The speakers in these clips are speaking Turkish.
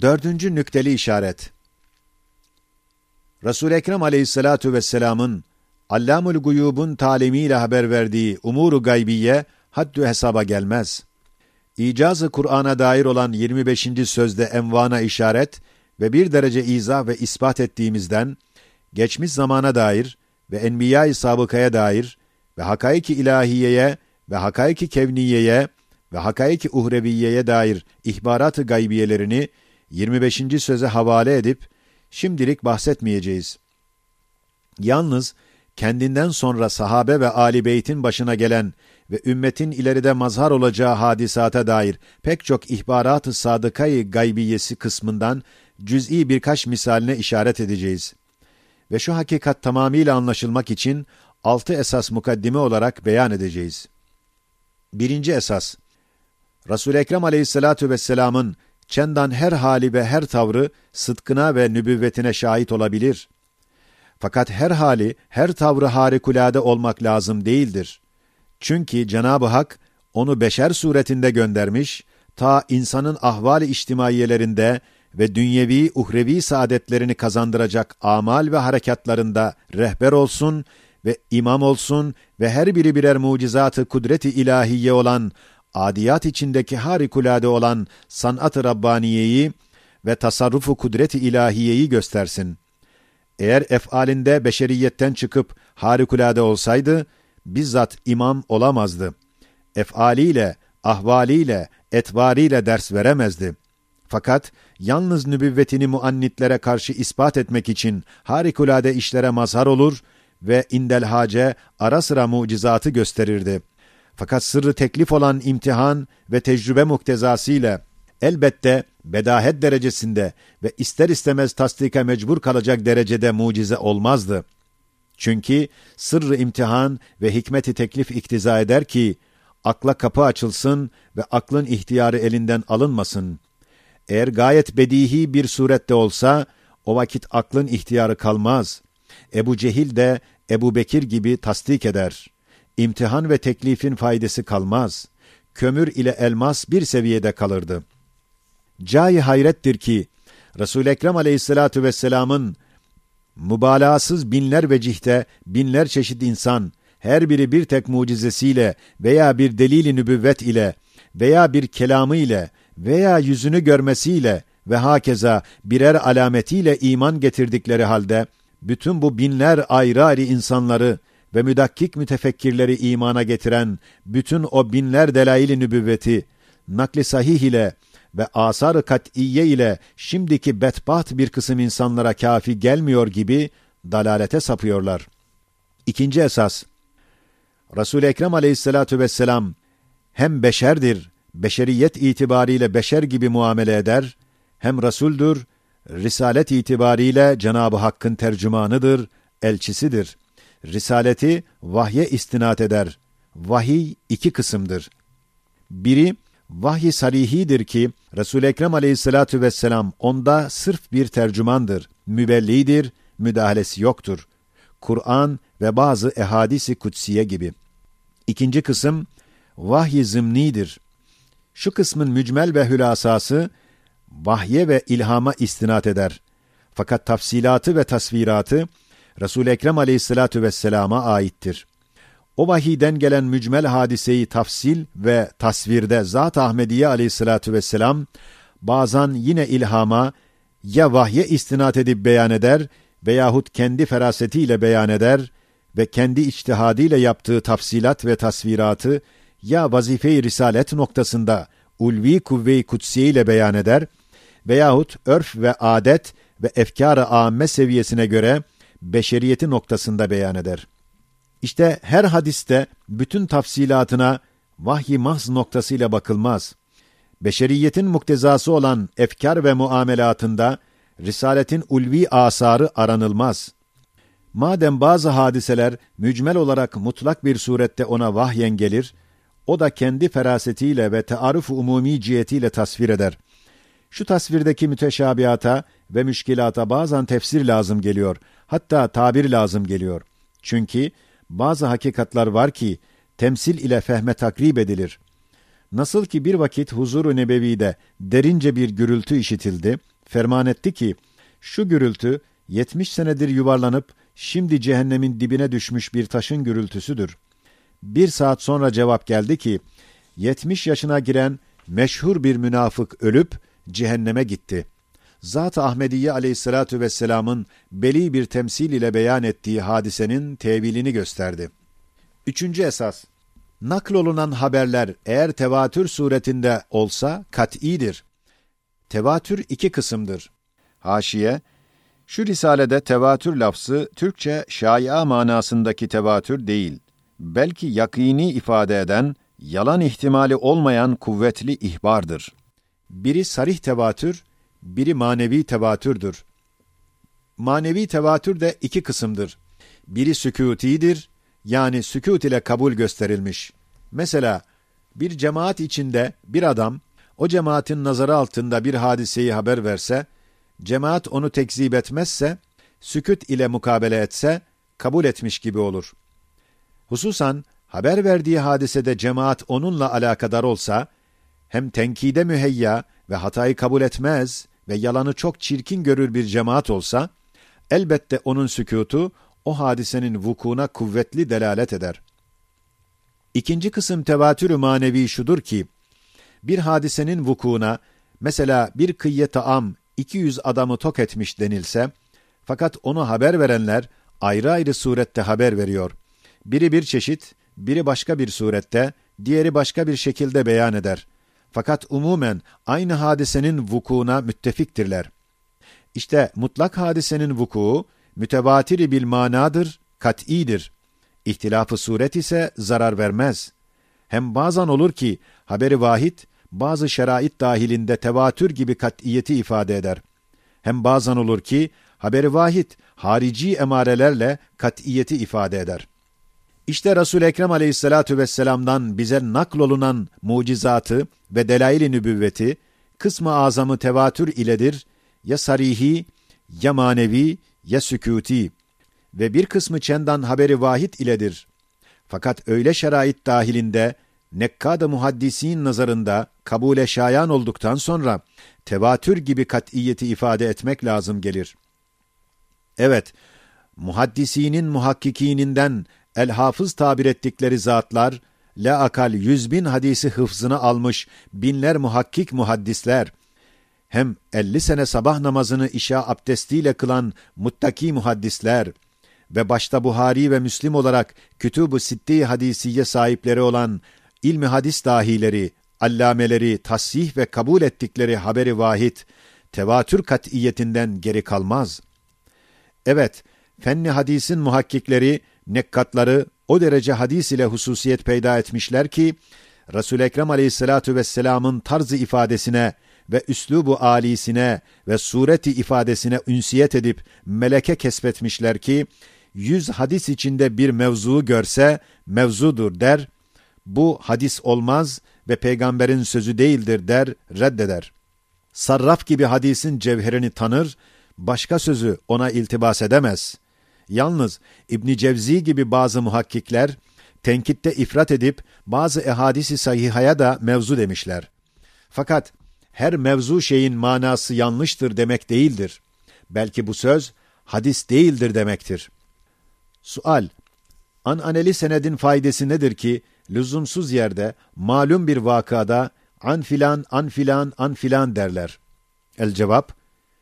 Dördüncü nükteli işaret. Resul-i Ekrem aleyhissalatu vesselamın Allamul Guyub'un talimiyle haber verdiği umuru gaybiye haddü hesaba gelmez. İcazı Kur'an'a dair olan 25. sözde envana işaret ve bir derece izah ve ispat ettiğimizden, geçmiş zamana dair ve enbiya-i sabıkaya dair ve hakaiki ilahiyeye ve hakaiki kevniyeye ve hakaiki uhreviyeye dair ihbarat-ı gaybiyelerini 25. söze havale edip, şimdilik bahsetmeyeceğiz. Yalnız, kendinden sonra sahabe ve Ali Beyt'in başına gelen ve ümmetin ileride mazhar olacağı hadisata dair pek çok ihbarat-ı sadıkayı gaybiyesi kısmından cüz'i birkaç misaline işaret edeceğiz. Ve şu hakikat tamamıyla anlaşılmak için altı esas mukaddime olarak beyan edeceğiz. Birinci esas, Resul-i Ekrem aleyhissalatu vesselamın çendan her hali ve her tavrı sıdkına ve nübüvvetine şahit olabilir. Fakat her hali, her tavrı harikulade olmak lazım değildir. Çünkü Cenab-ı Hak onu beşer suretinde göndermiş, ta insanın ahval-i içtimaiyelerinde ve dünyevi uhrevi saadetlerini kazandıracak amal ve harekatlarında rehber olsun ve imam olsun ve her biri birer mucizatı kudreti ilahiye olan, adiyat içindeki harikulade olan sanat-ı Rabbaniyeyi ve tasarrufu kudreti ilahiyeyi göstersin. Eğer efalinde beşeriyetten çıkıp harikulade olsaydı, bizzat imam olamazdı. Efaliyle, ahvaliyle, etvariyle ders veremezdi. Fakat yalnız nübüvvetini muannitlere karşı ispat etmek için harikulade işlere mazhar olur ve indelhace ara sıra mucizatı gösterirdi. Fakat sırrı teklif olan imtihan ve tecrübe muktezasıyla elbette bedahet derecesinde ve ister istemez tasdike mecbur kalacak derecede mucize olmazdı. Çünkü sırrı imtihan ve hikmeti teklif iktiza eder ki, akla kapı açılsın ve aklın ihtiyarı elinden alınmasın. Eğer gayet bedihi bir surette olsa, o vakit aklın ihtiyarı kalmaz. Ebu Cehil de Ebu Bekir gibi tasdik eder. İmtihan ve teklifin faydası kalmaz. Kömür ile elmas bir seviyede kalırdı. Cai hayrettir ki, Resul-i Ekrem aleyhissalatu vesselamın mübalağasız binler vecihte binler çeşit insan, her biri bir tek mucizesiyle veya bir delili nübüvvet ile veya bir kelamı ile veya yüzünü görmesiyle ve hakeza birer alametiyle iman getirdikleri halde, bütün bu binler ayrı ayrı insanları ve müdakkik mütefekkirleri imana getiren bütün o binler delail-i nübüvveti, nakli sahih ile ve asar-ı kat'iye ile şimdiki betbaht bir kısım insanlara kafi gelmiyor gibi dalalete sapıyorlar. İkinci esas, Resul-i Ekrem aleyhissalatu vesselam hem beşerdir, beşeriyet itibariyle beşer gibi muamele eder, hem Resul'dür, risalet itibariyle Cenab-ı Hakk'ın tercümanıdır, elçisidir. Risaleti vahye istinat eder. Vahiy iki kısımdır. Biri, vahiy sarihidir ki, Resul-i Ekrem aleyhissalatu vesselam onda sırf bir tercümandır, mübellidir, müdahalesi yoktur. Kur'an ve bazı ehadisi kutsiye gibi. İkinci kısım, vahiy zımnidir. Şu kısmın mücmel ve hülasası, vahye ve ilhama istinat eder. Fakat tafsilatı ve tasviratı, Resul-i Ekrem aleyhissalatu vesselama aittir. O vahiden gelen mücmel hadiseyi tafsil ve tasvirde Zat Ahmediye aleyhissalatu vesselam bazen yine ilhama ya vahye istinat edip beyan eder veyahut kendi ferasetiyle beyan eder ve kendi içtihadiyle yaptığı tafsilat ve tasviratı ya vazife-i risalet noktasında ulvi kuvve-i kutsiye ile beyan eder veyahut örf ve adet ve efkar-ı âmme seviyesine göre beşeriyeti noktasında beyan eder. İşte her hadiste bütün tafsilatına vahyi mahz noktasıyla bakılmaz. Beşeriyetin muktezası olan efkar ve muamelatında risaletin ulvi asarı aranılmaz. Madem bazı hadiseler mücmel olarak mutlak bir surette ona vahyen gelir, o da kendi ferasetiyle ve taarruf umumi cihetiyle tasvir eder. Şu tasvirdeki müteşabihata ve müşkilata bazen tefsir lazım geliyor, hatta tabir lazım geliyor. Çünkü bazı hakikatlar var ki temsil ile fehme takrib edilir. Nasıl ki bir vakit huzuru nebevide derince bir gürültü işitildi, ferman etti ki, şu gürültü 70 senedir yuvarlanıp şimdi cehennemin dibine düşmüş bir taşın gürültüsüdür. Bir saat sonra cevap geldi ki, 70 yaşına giren meşhur bir münafık ölüp cehenneme gitti. Zat-ı Ahmediye aleyhissalatu vesselamın beli bir temsil ile beyan ettiği hadisenin tevilini gösterdi. Üçüncü esas, naklolunan haberler eğer tevatür suretinde olsa kat'idir. Tevatür iki kısımdır. Haşiye, şu risalede tevatür lafzı Türkçe şaya manasındaki tevatür değil, belki yakini ifade eden, yalan ihtimali olmayan kuvvetli ihbardır. Biri sarih tevatür, biri manevi tevatürdür. Manevi tevatür de iki kısımdır. Biri sükûtidir, yani sükût ile kabul gösterilmiş. Mesela bir cemaat içinde bir adam o cemaatin nazarı altında bir hadiseyi haber verse, cemaat onu tekzip etmezse, süküt ile mukabele etse, kabul etmiş gibi olur. Hususan haber verdiği hadisede cemaat onunla alakadar olsa, hem tenkide müheyya ve hatayı kabul etmez ve yalanı çok çirkin görür bir cemaat olsa, elbette onun sükutu o hadisenin vukuuna kuvvetli delalet eder. İkinci kısım tevatürü manevi şudur ki, bir hadisenin vukuuna, mesela bir kıyye taam 200 adamı tok etmiş denilse, fakat onu haber verenler ayrı ayrı surette haber veriyor. Biri bir çeşit, biri başka bir surette, diğeri başka bir şekilde beyan eder. Fakat umumen aynı hadisenin vukuuna müttefiktirler. İşte mutlak hadisenin vuku, mütevatiri bil manadır, kat'idir. İhtilafı suret ise zarar vermez. Hem bazen olur ki haberi vahid bazı şerait dahilinde tevatür gibi kat'iyeti ifade eder. Hem bazen olur ki haberi vahid harici emarelerle kat'iyeti ifade eder. İşte Resul Ekrem Aleyhissalatu vesselam'dan bize naklolunan mucizatı ve delail-i nübüvveti kısmı azamı tevatür iledir ya sarihi ya manevi ya sükuti ve bir kısmı çendan haberi vahid iledir. Fakat öyle şerait dahilinde nekkad-ı muhaddisin nazarında kabule şayan olduktan sonra tevatür gibi kat'iyeti ifade etmek lazım gelir. Evet, muhaddisinin muhakkikininden el-hafız tabir ettikleri zatlar, la akal yüz bin hadisi hıfzını almış binler muhakkik muhaddisler, hem elli sene sabah namazını işa abdestiyle kılan muttaki muhaddisler ve başta Buhari ve Müslim olarak Kütüb-ü Sitte-i Hadisiye sahipleri olan ilmi hadis dahileri, allameleri tasih ve kabul ettikleri haberi vahid, tevatür kat'iyetinden geri kalmaz. Evet, fenni hadisin muhakkikleri, nekkatları o derece hadis ile hususiyet peyda etmişler ki, Resul-i Ekrem aleyhissalatu vesselamın tarzı ifadesine ve üslubu alisine ve sureti ifadesine ünsiyet edip meleke kesbetmişler ki, yüz hadis içinde bir mevzuu görse mevzudur der, bu hadis olmaz ve peygamberin sözü değildir der, reddeder. Sarraf gibi hadisin cevherini tanır, başka sözü ona iltibas edemez. Yalnız İbni Cevzi gibi bazı muhakkikler, tenkitte ifrat edip bazı ehadisi sahihaya da mevzu demişler. Fakat her mevzu şeyin manası yanlıştır demek değildir. Belki bu söz hadis değildir demektir. Sual Ananeli senedin faydası nedir ki lüzumsuz yerde malum bir vakada an filan an filan an filan derler. El cevap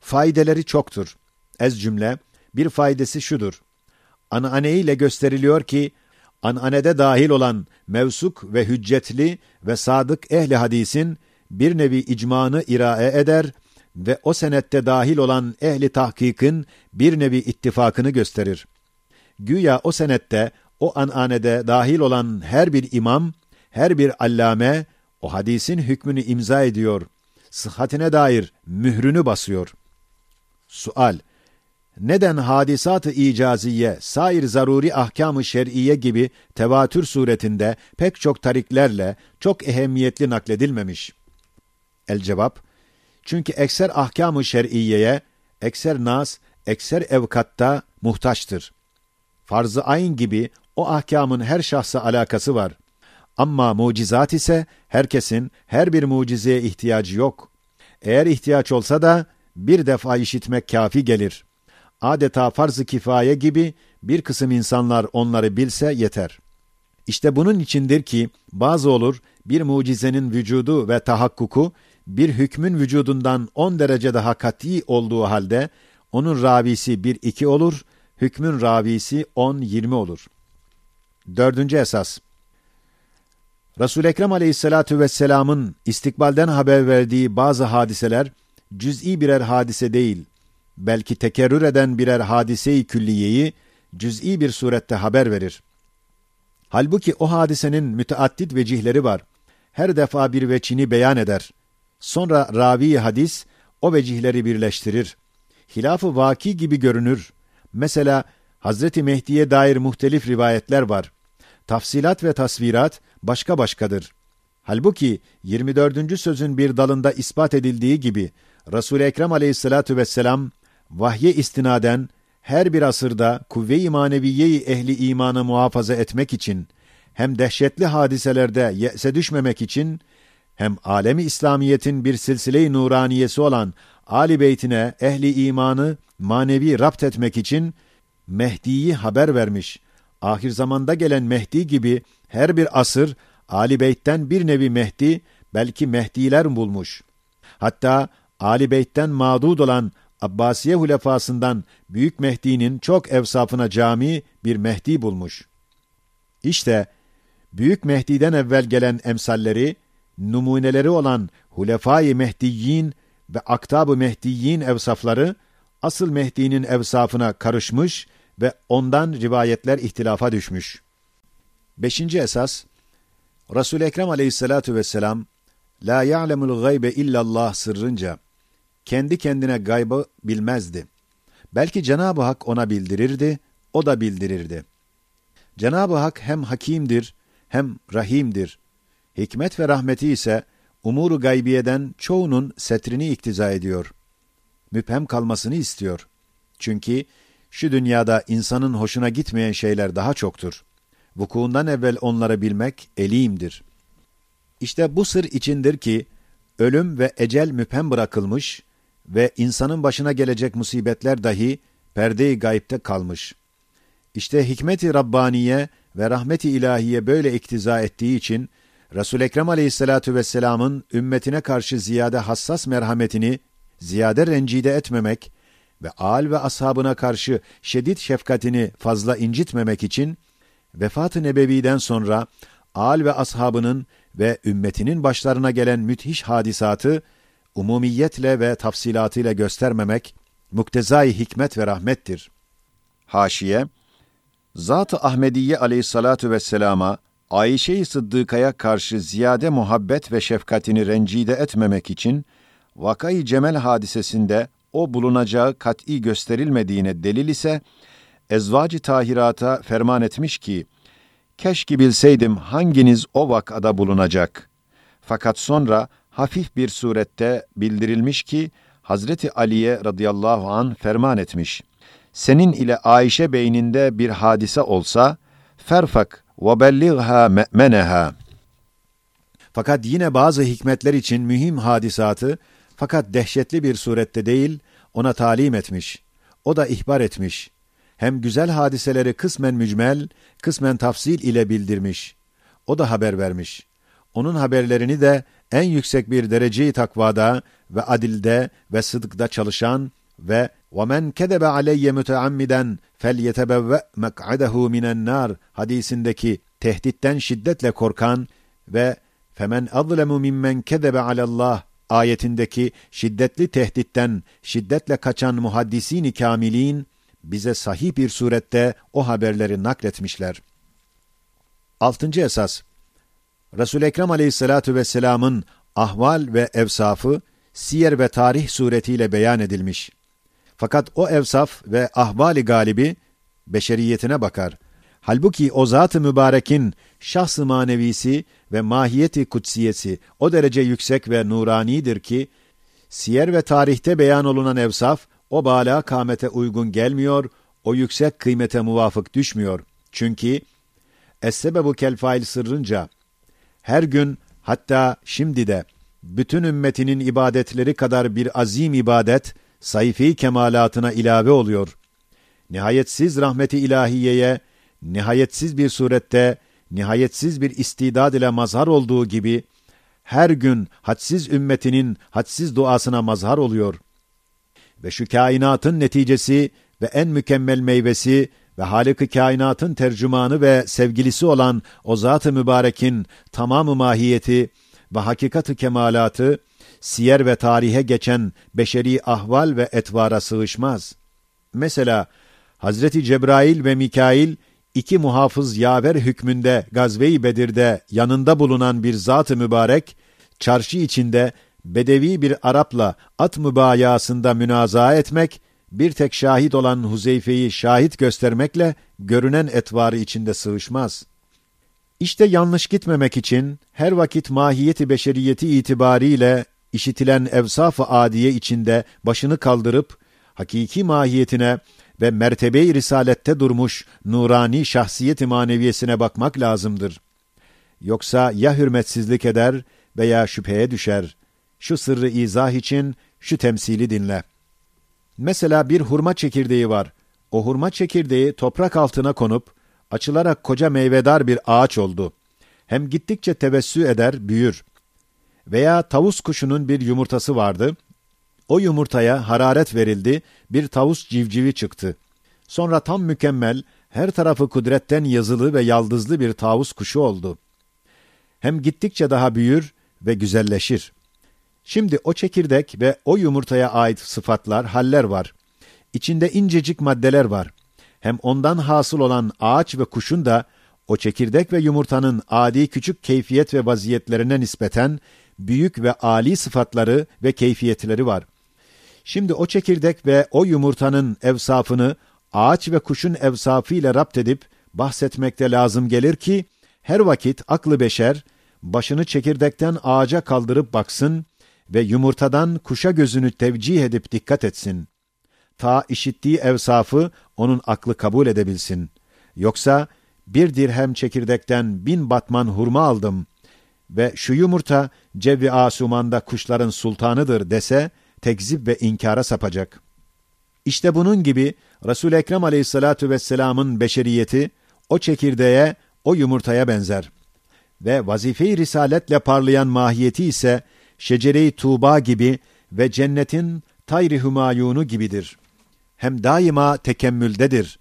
faydeleri çoktur. Ez cümle bir faydası şudur. Anane ile gösteriliyor ki ananede dahil olan mevsuk ve hüccetli ve sadık ehli hadisin bir nevi icmanı irae eder ve o senette dahil olan ehli tahkikin bir nevi ittifakını gösterir. Güya o senette, o ananede dahil olan her bir imam, her bir allame, o hadisin hükmünü imza ediyor. Sıhhatine dair mührünü basıyor. Sual neden hadisat-ı icaziye, sair zaruri ahkam-ı şer'iye gibi tevatür suretinde pek çok tariklerle çok ehemmiyetli nakledilmemiş? El cevap, çünkü ekser ahkam-ı şer'iyeye, ekser nas, ekser evkatta muhtaçtır. Farz-ı ayn gibi o ahkamın her şahsa alakası var. Ama mucizat ise herkesin her bir mucizeye ihtiyacı yok. Eğer ihtiyaç olsa da bir defa işitmek kafi gelir. Adeta farz-ı kifaye gibi bir kısım insanlar onları bilse yeter. İşte bunun içindir ki bazı olur bir mucizenin vücudu ve tahakkuku bir hükmün vücudundan on derece daha kat'i olduğu halde onun ravisi bir iki olur, hükmün ravisi on yirmi olur. Dördüncü esas. Resul Ekrem Aleyhissalatu vesselam'ın istikbalden haber verdiği bazı hadiseler cüz'i birer hadise değil, belki tekerrür eden birer hadise-i külliyeyi cüz'i bir surette haber verir. Halbuki o hadisenin müteaddit vecihleri var. Her defa bir veçini beyan eder. Sonra ravi hadis o vecihleri birleştirir. Hilafı vaki gibi görünür. Mesela Hazreti Mehdi'ye dair muhtelif rivayetler var. Tafsilat ve tasvirat başka başkadır. Halbuki 24. sözün bir dalında ispat edildiği gibi Resul-i Ekrem aleyhissalatu vesselam vahye istinaden her bir asırda kuvve-i maneviyeyi ehli imanı muhafaza etmek için hem dehşetli hadiselerde ye'se düşmemek için hem alemi İslamiyet'in bir silsile-i nuraniyesi olan Ali Beytine ehli imanı manevi rapt etmek için Mehdi'yi haber vermiş. Ahir zamanda gelen Mehdi gibi her bir asır Ali Beyt'ten bir nevi Mehdi, belki Mehdiler bulmuş. Hatta Ali Beyt'ten mağdud olan Abbasiye hulefasından Büyük Mehdi'nin çok evsafına cami bir Mehdi bulmuş. İşte Büyük Mehdi'den evvel gelen emsalleri, numuneleri olan Hulefai Mehdiyin ve Aktab-ı Mehdiyin evsafları, asıl Mehdi'nin evsafına karışmış ve ondan rivayetler ihtilafa düşmüş. Beşinci esas, Resul-i Ekrem aleyhissalatu vesselam, La ya'lemul gaybe illallah sırrınca, kendi kendine gaybı bilmezdi. Belki Cenab-ı Hak ona bildirirdi, o da bildirirdi. Cenab-ı Hak hem hakimdir, hem rahimdir. Hikmet ve rahmeti ise umuru gaybiyeden çoğunun setrini iktiza ediyor. Müphem kalmasını istiyor. Çünkü şu dünyada insanın hoşuna gitmeyen şeyler daha çoktur. Vukuundan evvel onları bilmek elimdir. İşte bu sır içindir ki ölüm ve ecel müphem bırakılmış ve insanın başına gelecek musibetler dahi perde-i gayipte kalmış. İşte hikmeti Rabbaniye ve rahmeti ilahiye böyle iktiza ettiği için Resul Ekrem Aleyhissalatu vesselam'ın ümmetine karşı ziyade hassas merhametini ziyade rencide etmemek ve al ve ashabına karşı şiddet şefkatini fazla incitmemek için vefat-ı nebeviden sonra al ve ashabının ve ümmetinin başlarına gelen müthiş hadisatı umumiyetle ve tafsilatıyla göstermemek muktezai hikmet ve rahmettir. Haşiye Zat-ı Ahmediye aleyhissalatu vesselama Ayşe-i Sıddıka'ya karşı ziyade muhabbet ve şefkatini rencide etmemek için vakayı Cemel hadisesinde o bulunacağı kat'i gösterilmediğine delil ise ezvacı tahirata ferman etmiş ki keşke bilseydim hanginiz o vakada bulunacak. Fakat sonra hafif bir surette bildirilmiş ki Hazreti Ali'ye radıyallahu an ferman etmiş. Senin ile Ayşe beyninde bir hadise olsa ferfak ve belligha me'meneha. Fakat yine bazı hikmetler için mühim hadisatı fakat dehşetli bir surette değil ona talim etmiş. O da ihbar etmiş. Hem güzel hadiseleri kısmen mücmel, kısmen tafsil ile bildirmiş. O da haber vermiş. Onun haberlerini de en yüksek bir dereceyi takvada ve adilde ve sıdıkta çalışan ve وَمَنْ كَذَبَ عَلَيَّ مُتَعَمِّدًا فَلْيَتَبَوَّأْ مَقْعَدَهُ مِنَ النَّارِ hadisindeki tehditten şiddetle korkan ve فَمَنْ أَظْلَمُ مِمَّنْ كَذَبَ عَلَى اللّٰهِ ayetindeki şiddetli tehditten şiddetle kaçan muhaddisini kamilin bize sahih bir surette o haberleri nakletmişler. Altıncı esas Resul Ekrem Aleyhissalatu vesselam'ın ahval ve evsafı siyer ve tarih suretiyle beyan edilmiş. Fakat o evsaf ve ahvali galibi beşeriyetine bakar. Halbuki o zat-ı mübarekin şahs-ı manevisi ve mahiyeti kutsiyesi o derece yüksek ve nuranidir ki, siyer ve tarihte beyan olunan evsaf, o bala kamete uygun gelmiyor, o yüksek kıymete muvafık düşmüyor. Çünkü, Es-sebebu kel fail sırrınca, her gün hatta şimdi de bütün ümmetinin ibadetleri kadar bir azim ibadet sayfi kemalatına ilave oluyor. Nihayetsiz rahmeti ilahiyeye nihayetsiz bir surette nihayetsiz bir istidad ile mazhar olduğu gibi her gün hadsiz ümmetinin hadsiz duasına mazhar oluyor. Ve şu kainatın neticesi ve en mükemmel meyvesi ve Halık-ı kainatın tercümanı ve sevgilisi olan o Zat-ı Mübarek'in tamamı mahiyeti ve hakikati kemalatı, siyer ve tarihe geçen beşeri ahval ve etvara sığışmaz. Mesela Hazreti Cebrail ve Mikail iki muhafız yaver hükmünde Gazve-i Bedir'de yanında bulunan bir zat-ı mübarek, çarşı içinde bedevi bir Arap'la at mübayasında münazaa etmek, bir tek şahit olan Huzeyfe'yi şahit göstermekle görünen etvarı içinde sığışmaz. İşte yanlış gitmemek için her vakit mahiyeti beşeriyeti itibariyle işitilen evsaf-ı adiye içinde başını kaldırıp hakiki mahiyetine ve mertebe-i risalette durmuş nurani şahsiyet-i maneviyesine bakmak lazımdır. Yoksa ya hürmetsizlik eder veya şüpheye düşer. Şu sırrı izah için şu temsili dinle. Mesela bir hurma çekirdeği var. O hurma çekirdeği toprak altına konup açılarak koca meyvedar bir ağaç oldu. Hem gittikçe tevessü eder, büyür. Veya tavus kuşunun bir yumurtası vardı. O yumurtaya hararet verildi, bir tavus civcivi çıktı. Sonra tam mükemmel, her tarafı kudretten yazılı ve yaldızlı bir tavus kuşu oldu. Hem gittikçe daha büyür ve güzelleşir. Şimdi o çekirdek ve o yumurtaya ait sıfatlar, haller var. İçinde incecik maddeler var. Hem ondan hasıl olan ağaç ve kuşun da o çekirdek ve yumurtanın adi küçük keyfiyet ve vaziyetlerine nispeten büyük ve âli sıfatları ve keyfiyetleri var. Şimdi o çekirdek ve o yumurtanın evsafını ağaç ve kuşun evsafı ile rapt edip bahsetmekte lazım gelir ki her vakit aklı beşer başını çekirdekten ağaca kaldırıp baksın ve yumurtadan kuşa gözünü tevcih edip dikkat etsin. Ta işittiği evsafı onun aklı kabul edebilsin. Yoksa bir dirhem çekirdekten bin batman hurma aldım ve şu yumurta cevvi asumanda kuşların sultanıdır dese, tekzip ve inkara sapacak. İşte bunun gibi Resul Ekrem Aleyhissalatu vesselam'ın beşeriyeti o çekirdeğe, o yumurtaya benzer. Ve vazife-i risaletle parlayan mahiyeti ise şecere-i Tuğba gibi ve cennetin tayri hümayunu gibidir. Hem daima tekemmüldedir.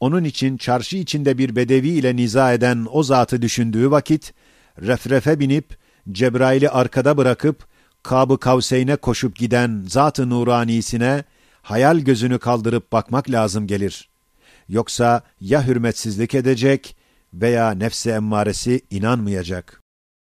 Onun için çarşı içinde bir bedevi ile niza eden o zatı düşündüğü vakit, refrefe binip, Cebrail'i arkada bırakıp, Kab-ı Kavseyn'e koşup giden zat-ı nuranisine, hayal gözünü kaldırıp bakmak lazım gelir. Yoksa ya hürmetsizlik edecek veya nefse emmaresi inanmayacak.''